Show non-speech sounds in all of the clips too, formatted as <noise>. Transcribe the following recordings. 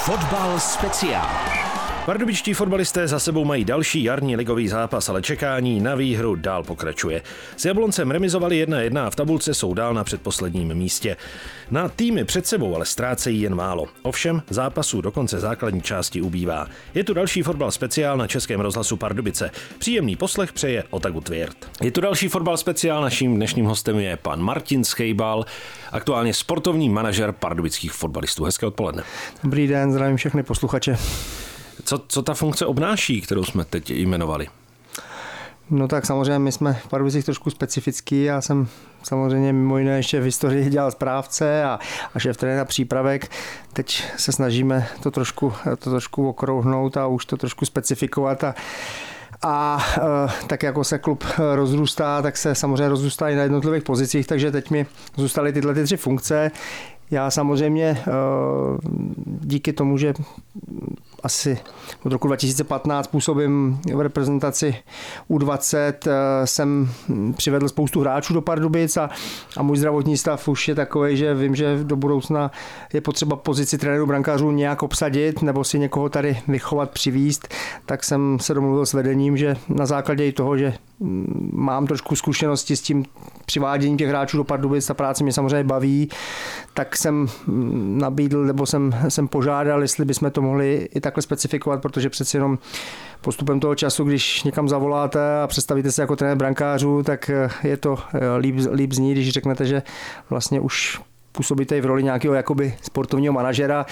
Fotbal speciál. Pardubičtí fotbalisté za sebou mají další jarní ligový zápas, ale čekání na výhru dál pokračuje. S Jabloncem remizovali 1-1 a v tabulce jsou dál na předposledním místě. Na týmy před sebou ale ztrácejí jen málo. Ovšem zápasů do konce základní části ubývá. Je tu další fotbal speciál na Českém rozhlasu Pardubice. Příjemný poslech přeje Otagu Tvěrt. Je tu další fotbal speciál, naším dnešním hostem je pan Martin Skejbal, aktuálně sportovní manažer pardubických fotbalistů. Hezké odpoledne. Dobrý den, zdravím všechny posluchače. Co, co ta funkce obnáší, kterou jsme teď jmenovali? No tak samozřejmě my jsme v Pardubicích trošku specifický. Já jsem samozřejmě mimo jiné ještě v historii dělal správce a, a šéf trenéra přípravek. Teď se snažíme to trošku, to trošku okrouhnout a už to trošku specifikovat a a e, tak jako se klub rozrůstá, tak se samozřejmě rozrůstá i na jednotlivých pozicích, takže teď mi zůstaly tyhle ty tři funkce. Já samozřejmě e, díky tomu, že asi od roku 2015 působím v reprezentaci U20, eh, jsem přivedl spoustu hráčů do Pardubic a, a můj zdravotní stav už je takový, že vím, že do budoucna je potřeba pozici trenéru brankářů nějak obsadit nebo si někoho tady vychovat, přivíst, tak jsem se domluvil s vedením, že na základě i toho, že mám trošku zkušenosti s tím přiváděním těch hráčů do Pardubic, ta práce mě samozřejmě baví, tak jsem mm, nabídl nebo jsem, jsem požádal, jestli bychom to mohli i takhle specifikovat, protože přeci jenom postupem toho času, když někam zavoláte a představíte se jako trenér brankářů, tak je to eh, líp, líp zní, když řeknete, že vlastně už působíte i v roli nějakého jakoby sportovního manažera,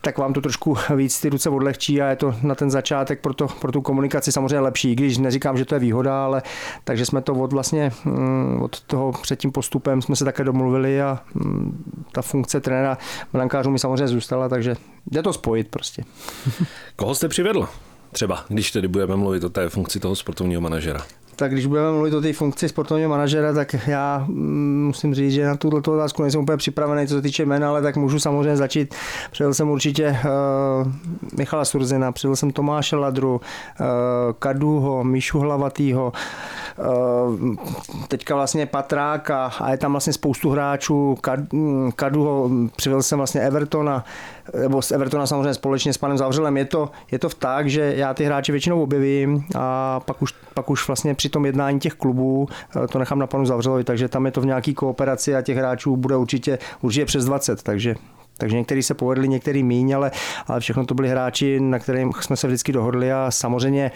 tak vám to trošku víc ty ruce odlehčí a je to na ten začátek pro, to, pro tu komunikaci samozřejmě lepší, když neříkám, že to je výhoda, ale takže jsme to od vlastně mm, od toho před tím postupem jsme se také domluvili a mm, ta funkce trenéra brankářů mi samozřejmě zůstala, takže jde to spojit prostě. Koho jste přivedl? Třeba, když tedy budeme mluvit o té funkci toho sportovního manažera tak když budeme mluvit o té funkci sportovního manažera, tak já mm, musím říct, že na tuto otázku nejsem úplně připravený, co se týče jména, ale tak můžu samozřejmě začít. Přijel jsem určitě uh, Michala Surzina, přijel jsem Tomáše Ladru, uh, Kaduho, Míšu Hlavatýho, uh, teďka vlastně Patrák a, je tam vlastně spoustu hráčů. Mm, Kaduho, přivел jsem vlastně Evertona, nebo z Evertona samozřejmě společně s panem Zavřelem. Je to, je to v tak, že já ty hráče většinou objevím a pak už, pak už vlastně při tom jednání těch klubů eh, to nechám na panu Zavřelovi, takže tam je to v nějaký kooperaci a těch hráčů bude určitě, určitě přes 20, takže takže někteří se povedli, někteří míň, ale, ale všechno to byli hráči, na kterých jsme se vždycky dohodli a samozřejmě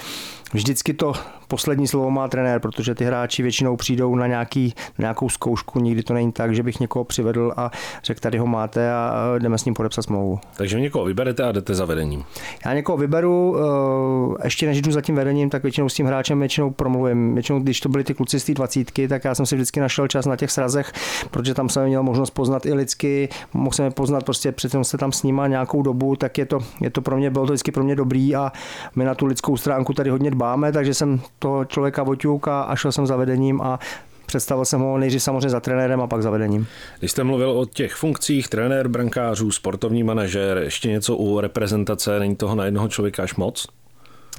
vždycky to poslední slovo má trenér, protože ty hráči většinou přijdou na, nějaký, na nějakou zkoušku, nikdy to není tak, že bych někoho přivedl a řekl, tady ho máte a jdeme s ním podepsat smlouvu. Takže někoho vyberete a jdete za vedením. Já někoho vyberu, eh, ještě než jdu za tím vedením, tak většinou s tím hráčem většinou promluvím. Většinou, když to byly ty kluci z té dvacítky, tak já jsem si vždycky našel čas na těch srazech, protože tam jsem měl možnost poznat i lidsky, mohl jsem je poznat prostě přece se tam s nima nějakou dobu, tak je to, je to pro mě, bylo to vždycky pro mě dobrý a my na tu lidskou stránku tady hodně dbáme, takže jsem toho člověka oťuk a, a šel jsem za vedením a představil jsem ho nejdřív samozřejmě za trenérem a pak za vedením. Když jste mluvil o těch funkcích, trenér brankářů, sportovní manažer, ještě něco u reprezentace, není toho na jednoho člověka až moc?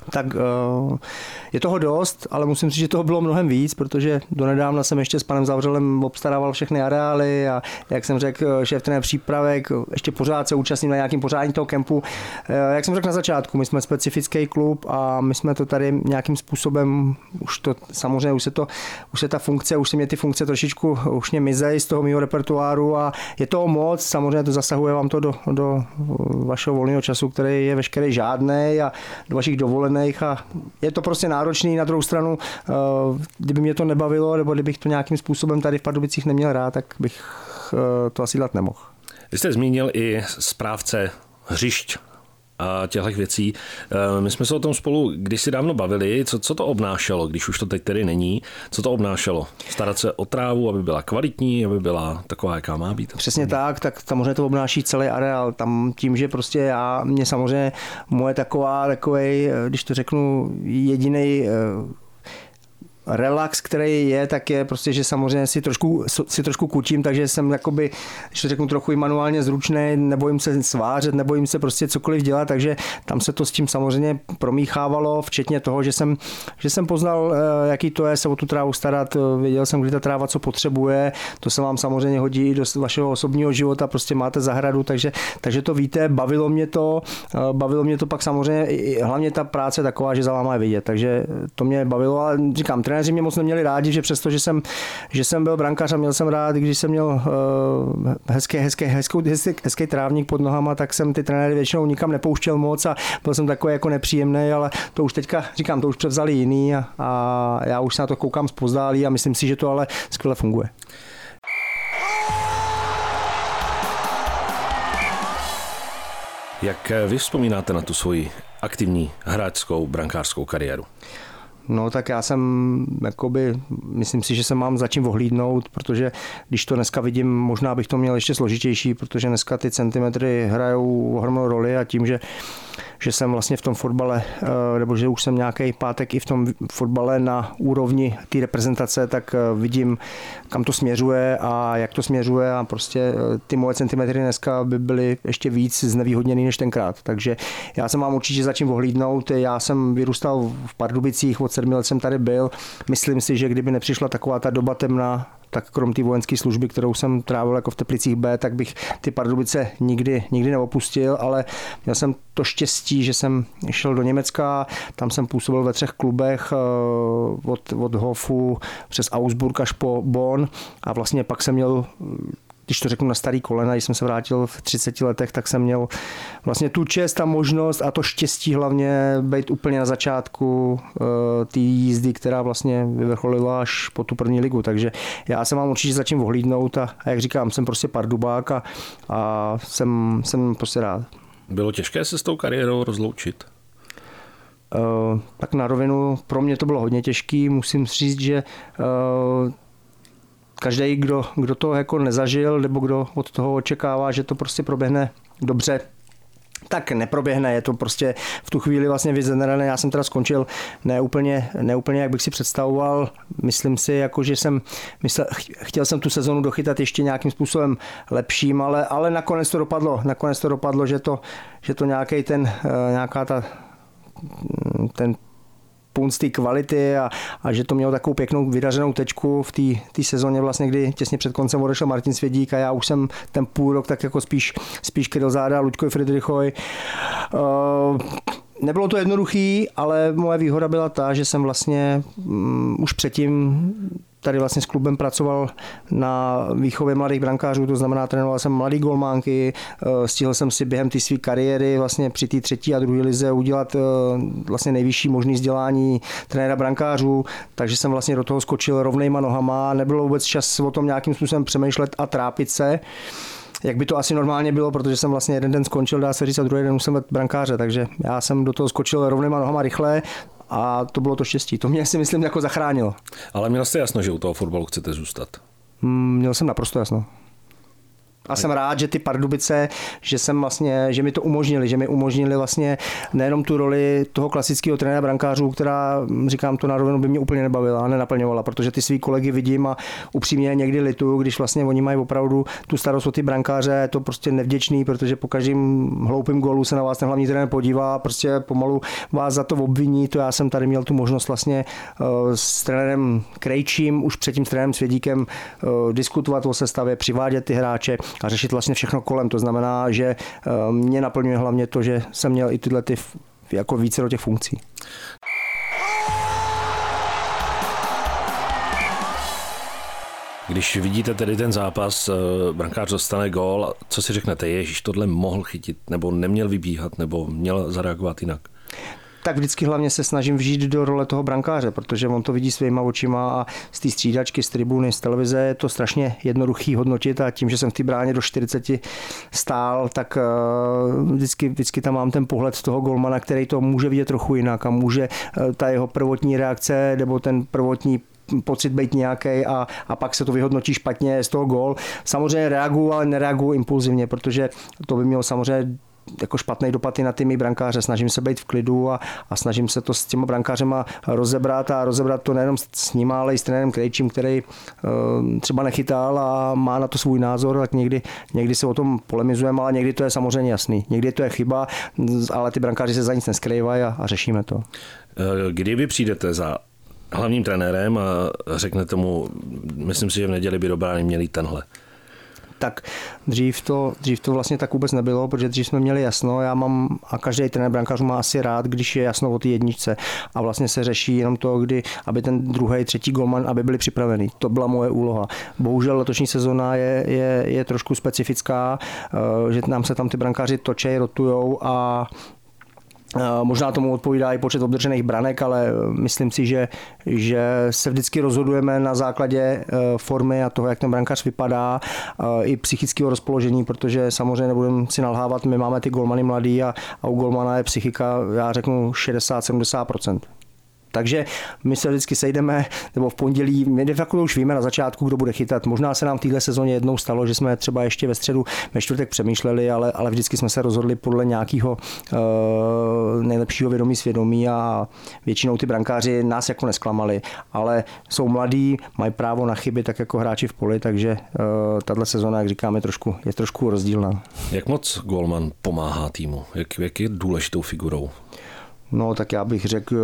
tak uh, je toho dost, ale musím říct, že toho bylo mnohem víc, protože donedávna jsem ještě s panem Zavřelem obstarával všechny areály a jak jsem řekl, šéf ten přípravek, ještě pořád se účastním na nějakým pořádání toho kempu. Uh, jak jsem řekl na začátku, my jsme specifický klub a my jsme to tady nějakým způsobem, už to samozřejmě, už se, to, už se ta funkce, už se mě ty funkce trošičku, už mě mizej z toho mého repertoáru a je toho moc, samozřejmě to zasahuje vám to do, do vašeho volného času, který je veškerý žádný a do vašich dovolených a je to prostě náročný. Na druhou stranu, eh, kdyby mě to nebavilo, nebo kdybych to nějakým způsobem tady v Pardubicích neměl rád, tak bych eh, to asi dát nemohl. Vy jste zmínil i správce hřišť a těchto věcí. Eh, my jsme se o tom spolu kdysi dávno bavili, co, co to obnášelo, když už to teď tedy není, co to obnášelo? Starat se o trávu, aby byla kvalitní, aby byla taková, jaká má být? Přesně tak, tak samozřejmě to obnáší celý areál. Tam tím, že prostě já, mě samozřejmě moje taková, takový, když to řeknu, jediný relax, který je, tak je prostě, že samozřejmě si trošku, si trošku kučím, takže jsem jakoby, když to řeknu trochu i manuálně zručný, nebojím se svářet, nebojím se prostě cokoliv dělat, takže tam se to s tím samozřejmě promíchávalo, včetně toho, že jsem, že jsem poznal, eh, jaký to je se o tu trávu starat, věděl jsem, kdy ta tráva co potřebuje, to se vám samozřejmě hodí do vašeho osobního života, prostě máte zahradu, takže, takže to víte, bavilo mě to, eh, bavilo mě to pak samozřejmě, hlavně ta práce taková, že za váma je vidět, takže to mě bavilo, ale říkám, trenéři mě moc neměli rádi, že přesto, že jsem, že jsem byl brankář a měl jsem rád, když jsem měl uh, hezký, hezký, hezký, hezký, hezký trávník pod nohama, tak jsem ty trenéry většinou nikam nepouštěl moc a byl jsem takový jako nepříjemný, ale to už teďka, říkám, to už převzali jiný a, a já už se na to koukám zpozdálí a myslím si, že to ale skvěle funguje. Jak vy vzpomínáte na tu svoji aktivní hráčskou brankářskou kariéru? No tak já jsem, jakoby, myslím si, že se mám začím ohlídnout, protože když to dneska vidím, možná bych to měl ještě složitější, protože dneska ty centimetry hrajou ohromnou roli a tím, že že jsem vlastně v tom fotbale, eh, nebo že už jsem nějaký pátek i v tom fotbale na úrovni té reprezentace, tak eh, vidím, kam to směřuje a jak to směřuje a prostě eh, ty moje centimetry dneska by byly ještě víc znevýhodněný než tenkrát. Takže já jsem vám určitě začím ohlídnout. Já jsem vyrůstal v Pardubicích, od sedmi let jsem tady byl. Myslím si, že kdyby nepřišla taková ta doba temna, tak krom té vojenské služby, kterou jsem trávil jako v Teplicích B, tak bych ty Pardubice nikdy, nikdy neopustil, ale měl jsem to štěstí, že jsem šel do Německa, tam jsem působil ve třech klubech eh, od, od Hofu přes Augsburg až po Bonn a vlastně pak jsem měl když to řeknu na starý kolena, když jsem se vrátil v 30 letech, tak jsem měl vlastně tu čest a možnost a to štěstí hlavně být úplně na začátku uh, té jízdy, která vlastně vyvrcholila až po tu první ligu. Takže já se mám určitě začím ohlídnout a, a jak říkám, jsem prostě pardubák a, a jsem, jsem prostě rád. Bylo těžké se s tou kariérou rozloučit? Uh, tak na rovinu pro mě to bylo hodně těžké. Musím říct, že uh, každý, kdo, kdo to jako nezažil, nebo kdo od toho očekává, že to prostě proběhne dobře, tak neproběhne, je to prostě v tu chvíli vlastně vyzenerené. Já jsem teda skončil neúplně, neúplně, jak bych si představoval. Myslím si, jako, že jsem myslel, chtěl jsem tu sezonu dochytat ještě nějakým způsobem lepším, ale, ale nakonec to dopadlo. Nakonec to dopadlo, že to, že to nějaký ten, eh, nějaká ta ten punc té kvality a, a, že to mělo takovou pěknou vydařenou tečku v té sezóně vlastně, kdy těsně před koncem odešel Martin Svědík a já už jsem ten půl rok tak jako spíš, spíš kryl záda Luďkoj Friedrichoj. Uh, Nebylo to jednoduchý, ale moje výhoda byla ta, že jsem vlastně um, už předtím tady vlastně s klubem pracoval na výchově mladých brankářů, to znamená trénoval jsem mladý golmánky, eh, stihl jsem si během té své kariéry vlastně při té třetí a druhé lize udělat eh, vlastně nejvyšší možný vzdělání trenéra brankářů, takže jsem vlastně do toho skočil rovnejma nohama, nebylo vůbec čas o tom nějakým způsobem přemýšlet a trápit se jak by to asi normálně bylo, protože jsem vlastně jeden den skončil, dá se říct, a druhý den už jsem brankáře, takže já jsem do toho skočil rovnýma nohama rychle a to bylo to štěstí. To mě si myslím jako zachránilo. Ale měl jste jasno, že u toho fotbalu chcete zůstat? Mm, měl jsem naprosto jasno. A jsem rád, že ty Pardubice, že jsem vlastně, že mi to umožnili, že mi umožnili vlastně nejenom tu roli toho klasického trenéra brankářů, která, říkám to na rovinu, by mě úplně nebavila a nenaplňovala, protože ty svý kolegy vidím a upřímně někdy litu, když vlastně oni mají opravdu tu starost o ty brankáře, je to prostě nevděčný, protože po každém hloupém golu se na vás ten hlavní trenér podívá, prostě pomalu vás za to obviní, to já jsem tady měl tu možnost vlastně uh, s trenérem Krejčím, už předtím s trenérem Svědíkem uh, diskutovat o sestavě, přivádět ty hráče, a řešit vlastně všechno kolem. To znamená, že eh, mě naplňuje hlavně to, že jsem měl i tyhle ty jako více do těch funkcí. Když vidíte tedy ten zápas, eh, brankář dostane gól, co si řeknete, ježíš, tohle mohl chytit, nebo neměl vybíhat, nebo měl zareagovat jinak? Tak vždycky hlavně se snažím vžít do role toho brankáře, protože on to vidí svýma očima a z té střídačky, z tribuny, z televize je to strašně jednoduchý hodnotit a tím, že jsem v té bráně do 40 stál, tak eh, vždycky, vždycky tam mám ten pohled toho golmana, který to může vidět trochu jinak a může eh, ta jeho prvotní reakce nebo ten prvotní pocit být nějaký a, a pak se to vyhodnotí špatně z toho gól. Samozřejmě reaguju, ale nereaguju impulzivně, protože to by mělo samozřejmě jako špatný dopad i na ty mý brankáře. Snažím se být v klidu a, a snažím se to s těma brankářema rozebrat a rozebrat to nejenom s ním, ale i s trenérem Krejčím, který uh, třeba nechytal a má na to svůj názor, tak někdy, někdy se o tom polemizujeme, ale někdy to je samozřejmě jasný. Někdy to je chyba, ale ty brankáři se za nic neskrývají a, a řešíme to. Kdy vy přijdete za hlavním trenérem a řeknete mu, myslím si, že v neděli by dobrá měli tenhle tak dřív to, dřív to vlastně tak vůbec nebylo, protože dřív jsme měli jasno, já mám, a každý trenér brankářů má asi rád, když je jasno o té jedničce a vlastně se řeší jenom to, kdy, aby ten druhý, třetí golman, aby byli připraveni. To byla moje úloha. Bohužel letošní sezona je, je, je trošku specifická, eh, že nám se tam ty brankáři točej, rotujou a Možná tomu odpovídá i počet obdržených branek, ale myslím si, že, že se vždycky rozhodujeme na základě e, formy a toho, jak ten brankář vypadá, i psychického rozpoložení, protože samozřejmě nebudeme si nalhávat, my máme ty golmany mladý a, a u golmana je psychika, já řeknu 60-70%. Takže my se vždycky sejdeme, nebo v pondělí, my de facto už víme na začátku, kdo bude chytat. Možná se nám v téhle sezóně jednou stalo, že jsme třeba ještě ve středu, ve čtvrtek přemýšleli, ale, ale vždycky jsme se rozhodli podle nějakého uh, nejlepšího vědomí svědomí a většinou ty brankáři nás jako nesklamali, ale jsou mladí, mají právo na chyby, tak jako hráči v poli, takže uh, tahle sezóna, jak říkáme, trošku, je trošku rozdílná. Jak moc Golman pomáhá týmu? Jak, jak je důležitou figurou? No tak já bych řekl,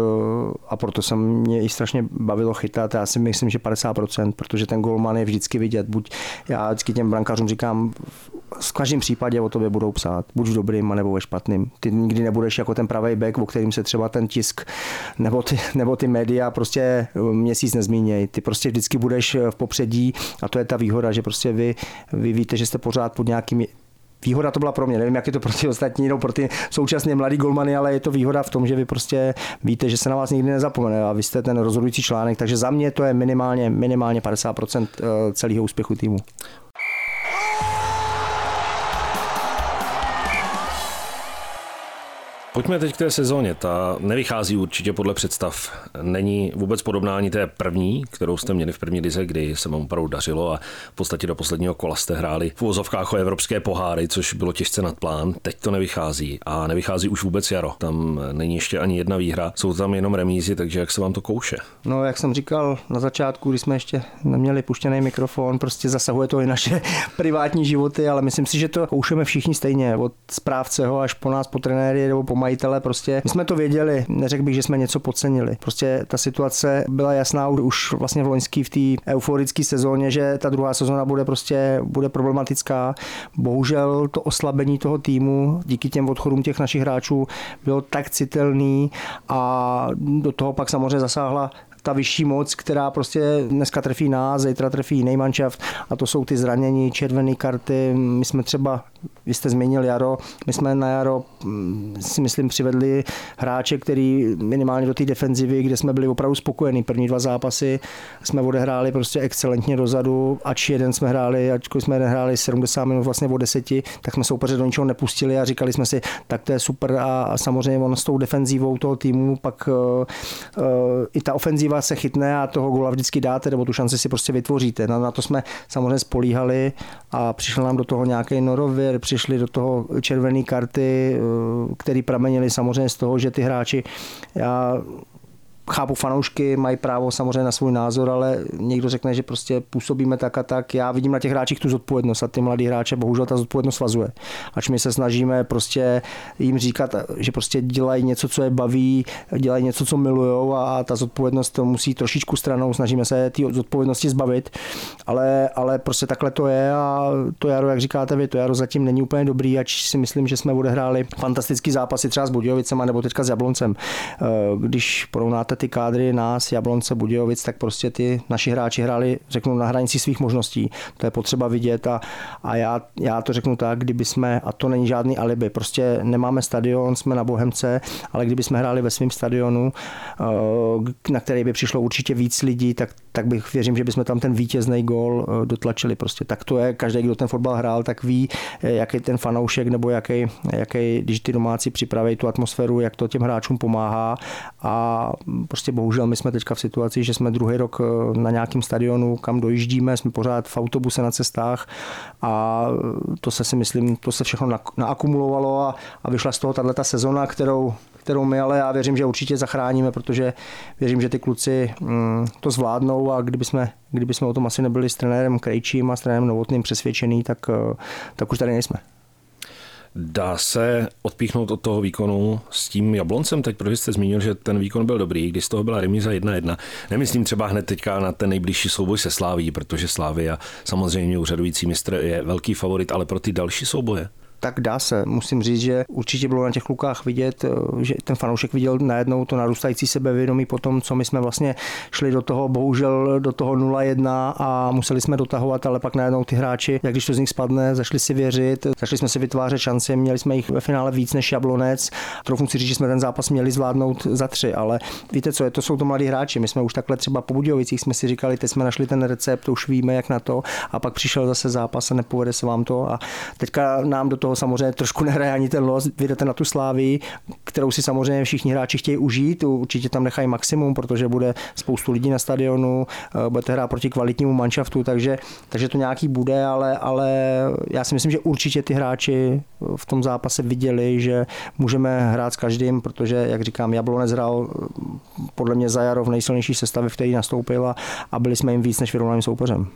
a proto se mě i strašně bavilo chytat, já si myslím, že 50%, protože ten golman je vždycky vidět. Buď já vždycky těm brankářům říkám, v každém případě o tobě budou psát, buď v dobrým, nebo ve špatným. Ty nikdy nebudeš jako ten pravý back, o kterým se třeba ten tisk nebo ty, nebo ty média prostě měsíc nezmínějí. Ty prostě vždycky budeš v popředí a to je ta výhoda, že prostě vy, vy víte, že jste pořád pod nějakým výhoda to byla pro mě. Nevím, jak je to pro ty ostatní, no pro ty současně mladý golmany, ale je to výhoda v tom, že vy prostě víte, že se na vás nikdy nezapomene a vy jste ten rozhodující článek, takže za mě to je minimálně, minimálně 50% eh, celého úspěchu týmu. Pojďme teď k té sezóně. Ta nevychází určitě podle představ. Není vůbec podobná ani té první, kterou jste měli v první lize, kdy se vám opravdu dařilo a v podstatě do posledního kola jste hráli v úvozovkách o evropské poháry, což bylo těžce nad plán. Teď to nevychází a nevychází už vůbec jaro. Tam není ještě ani jedna výhra, jsou tam jenom remízy, takže jak se vám to kouše? No, jak jsem říkal na začátku, když jsme ještě neměli puštěný mikrofon, prostě zasahuje to i naše <laughs> privátní životy, ale myslím si, že to koušeme všichni stejně, od správceho až po nás, po trenéry nebo po majitele, prostě my jsme to věděli, neřekl bych, že jsme něco podcenili. Prostě ta situace byla jasná už vlastně v loňský v té euforické sezóně, že ta druhá sezóna bude prostě bude problematická. Bohužel to oslabení toho týmu díky těm odchodům těch našich hráčů bylo tak citelný a do toho pak samozřejmě zasáhla ta vyšší moc, která prostě dneska trefí nás, zítra trefí jiný manšaft a to jsou ty zranění, červené karty. My jsme třeba vy jste zmínil Jaro, my jsme na Jaro mm, si myslím přivedli hráče, který minimálně do té defenzivy, kde jsme byli opravdu spokojení. První dva zápasy jsme odehráli prostě excelentně dozadu, ač jeden jsme hráli, ačkoliv jsme nehráli 70 minut vlastně o deseti, tak jsme soupeře do ničeho nepustili a říkali jsme si, tak to je super a, a samozřejmě on s tou defenzívou toho týmu pak uh, uh, i ta ofenzíva se chytne a toho gola vždycky dáte, nebo tu šanci si prostě vytvoříte. Na, na to jsme samozřejmě spolíhali a přišel nám do toho nějaký norově, přišly do toho červené karty, eh, které pramenily samozřejmě z toho, že ty hráči, já chápu fanoušky, mají právo samozřejmě na svůj názor, ale někdo řekne, že prostě působíme tak a tak. Já vidím na těch hráčích tu zodpovědnost a ty mladí hráče bohužel ta zodpovědnost vazuje. Ač my se snažíme prostě jim říkat, že prostě dělají něco, co je baví, dělají něco, co milují a ta zodpovědnost to musí trošičku stranou, snažíme se ty zodpovědnosti zbavit, ale, ale prostě takhle to je a to jaro, jak říkáte vy, to jaro zatím není úplně dobrý, ač si myslím, že jsme odehráli fantastický zápasy třeba s Budějovicem nebo teďka s Jabloncem. Eh, když porovnáte ty kádry nás, Jablonce, Budějovic, tak prostě ty naši hráči hráli, řeknu, na hranici svých možností. To je potřeba vidět a, a já, já to řeknu tak, kdyby jsme, a to není žádný alibi, prostě nemáme stadion, jsme na Bohemce, ale kdyby jsme hráli ve svém stadionu, eh, na který by přišlo určitě víc lidí, tak tak bych věřím, že bychom tam ten vítězný gól eh, dotlačili. Prostě tak to je, každý, kdo ten fotbal hrál, tak ví, eh, jaký ten fanoušek nebo jaký, jaký když ty domácí připraví tu atmosféru, jak to těm hráčům pomáhá. A prostě bohužel my jsme teďka v situaci, že jsme druhý rok eh, na nějakém stadionu, kam dojíždíme, jsme pořád v autobuse na cestách a to se si myslím, to se všechno naakumulovalo a, a vyšla z toho tato sezona, kterou kterou my ale já věřím, že určitě zachráníme, protože věřím, že ty kluci mm, to zvládnou a kdyby jsme, kdyby jsme o tom asi nebyli s trenérem Krejčím a s trenérem Novotným přesvědčený, tak, eh, tak už tady nejsme. Dá se odpíchnout od toho výkonu s tím Jabloncem teď, protože jste zmínil, že ten výkon byl dobrý, když z toho byla remíza 1-1. Nemyslím třeba hned teďka na ten nejbližší souboj se Sláví, protože Slávia samozřejmě úřadující mistr je velký favorit, ale pro ty další souboje tak dá se. Musím říct, že určitě bylo na těch klukách vidět, eh, že ten fanoušek viděl najednou to narůstající sebevědomí po tom, co my jsme vlastně šli do toho, bohužel do toho 0-1 a museli jsme dotahovat, ale pak najednou ty hráči, jak když to z nich spadne, zašli si věřit, začali jsme si vytvářet šance, měli jsme jich ve finále víc než Jablonec. Trochu si říct, že jsme ten zápas měli zvládnout za tři, ale víte co, je, to jsou to mladí hráči. My jsme už takhle třeba po Budějovicích jsme si říkali, teď jsme našli ten recept, už víme, jak na to, a pak přišel zase zápas a nepovede se vám to. A teďka nám do toho toho samozřejmě trošku <laughs> nehraje ani ten los, vyjdete na tu slávy, kterou si samozřejmě všichni hráči chtějí užít, určitě tam nechají maximum, protože bude spoustu lidí na stadionu, eh, budete hrát proti kvalitnímu manšaftu, takže, takže to nějaký bude, ale, ale já si myslím, že určitě ty hráči v tom zápase viděli, že můžeme hrát s každým, protože, jak říkám, Jablonec hrál eh, podle mě za jaro v nejsilnější sestavě, v který nastoupil a, a byli jsme jim víc než vyrovnaným soupeřem.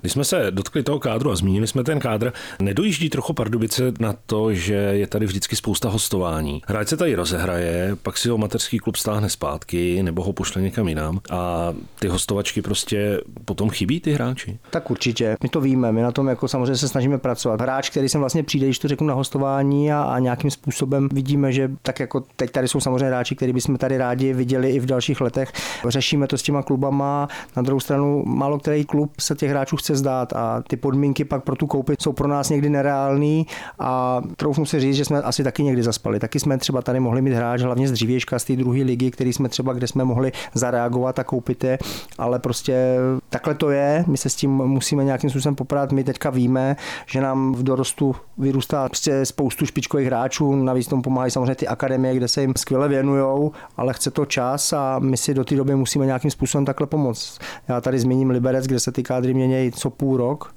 Když jsme se dotkli toho kádru a zmínili jsme ten kádr, nedojíždí trochu Pardubice na to, že je tady vždycky spousta hostování. Hráč se tady rozehraje, pak si ho mateřský klub stáhne zpátky nebo ho pošle někam jinam a ty hostovačky prostě potom chybí ty hráči. Tak určitě, my to víme, my na tom jako samozřejmě se snažíme pracovat. Hráč, který sem vlastně přijde, když to řeknu na hostování a, a nějakým způsobem vidíme, že tak jako teď tady jsou samozřejmě hráči, který bychom tady rádi viděli i v dalších letech. Řešíme to s těma klubama. Na druhou stranu, málo který klub se těch hráčů chce zdát a ty podmínky pak pro tu koupit jsou pro nás někdy nereální a troufnu si říct, že jsme asi taky někdy zaspali. Taky jsme třeba tady mohli mít hráč, hlavně z dřívějška, z té druhé ligy, který jsme třeba, kde jsme mohli zareagovat a koupit je, ale prostě takhle to je, my se s tím musíme nějakým způsobem poprat. My teďka víme, že nám v dorostu vyrůstá prostě spoustu špičkových hráčů, navíc tomu pomáhají samozřejmě ty akademie, kde se jim skvěle věnují, ale chce to čas a my si do té doby musíme nějakým způsobem takhle pomoct. Já tady zmíním Liberec, kde se ty kádry mění co půl rok,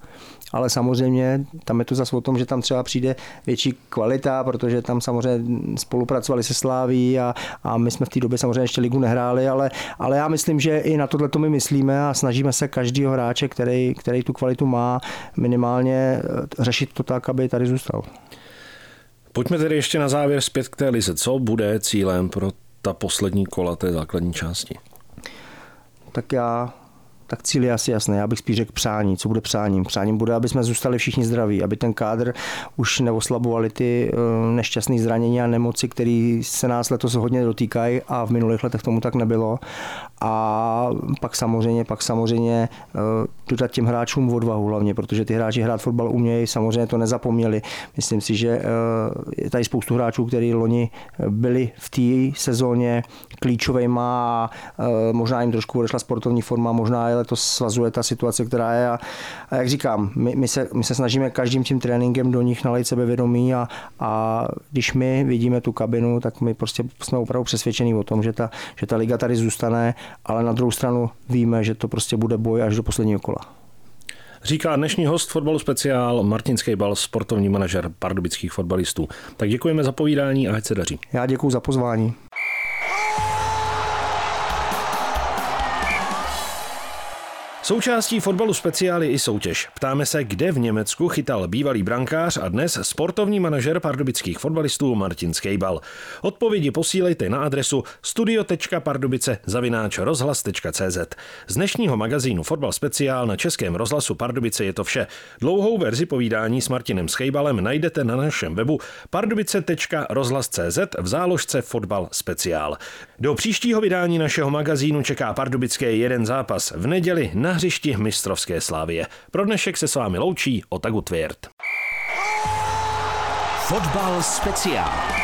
ale samozřejmě tam je to zase o tom, že tam třeba přijde větší kvalita, protože tam samozřejmě spolupracovali se Sláví a, a my jsme v té době samozřejmě ještě ligu nehráli, ale, ale já myslím, že i na tohle to my myslíme a snažíme se každýho hráče, který, který tu kvalitu má, minimálně eh, řešit to tak, aby tady zůstal. Pojďme tedy ještě na závěr zpět k té lize. Co bude cílem pro ta poslední kola té základní části? Tak já tak cíl je asi jasný. Já bych spíš řekl přání. Co bude přáním? Přáním bude, aby jsme zůstali všichni zdraví, aby ten kádr už neoslabovali ty eh, nešťastné zranění a nemoci, které se nás letos hodně dotýkají a v minulých letech tomu tak nebylo. A pak samozřejmě, pak samozřejmě eh, dodat těm hráčům odvahu hlavně, protože ty hráči hrát fotbal umějí, samozřejmě to nezapomněli. Myslím si, že eh, je tady spoustu hráčů, kteří loni byli v té sezóně klíčovými a možná jim trošku odešla sportovní forma, možná je to svazuje ta situace, která je. A, a jak říkám, my, my, se, my se snažíme každým tím tréninkem do nich nalejt sebevědomí a, a když my vidíme tu kabinu, tak my prostě jsme opravdu přesvědčení o tom, že ta, že ta liga tady zůstane, ale na druhou stranu víme, že to prostě bude boj až do posledního kola. Říká dnešní host fotbalu speciál Martin Skejbal, sportovní manažer pardubických fotbalistů. Tak děkujeme za povídání a ať se daří. Já děkuji za pozvání. Součástí fotbalu speciály i soutěž. Ptáme se, kde v Německu chytal bývalý brankář a dnes sportovní manažer pardubických fotbalistů Martin Skejbal. Odpovědi posílejte na adresu studio.pardubice rozhlas.cz. Z dnešního magazínu Fotbal speciál na Českém rozhlasu Pardubice je to vše. Dlouhou verzi povídání s Martinem Skejbalem najdete na našem webu pardubice.rozhlas.cz v záložce Fotbal speciál. Do příštího vydání našeho magazínu čeká pardubické jeden zápas v neděli na hřišti mistrovské slávie. Pro dnešek se s vámi loučí Otagu Tvěrt. Fotbal speciál.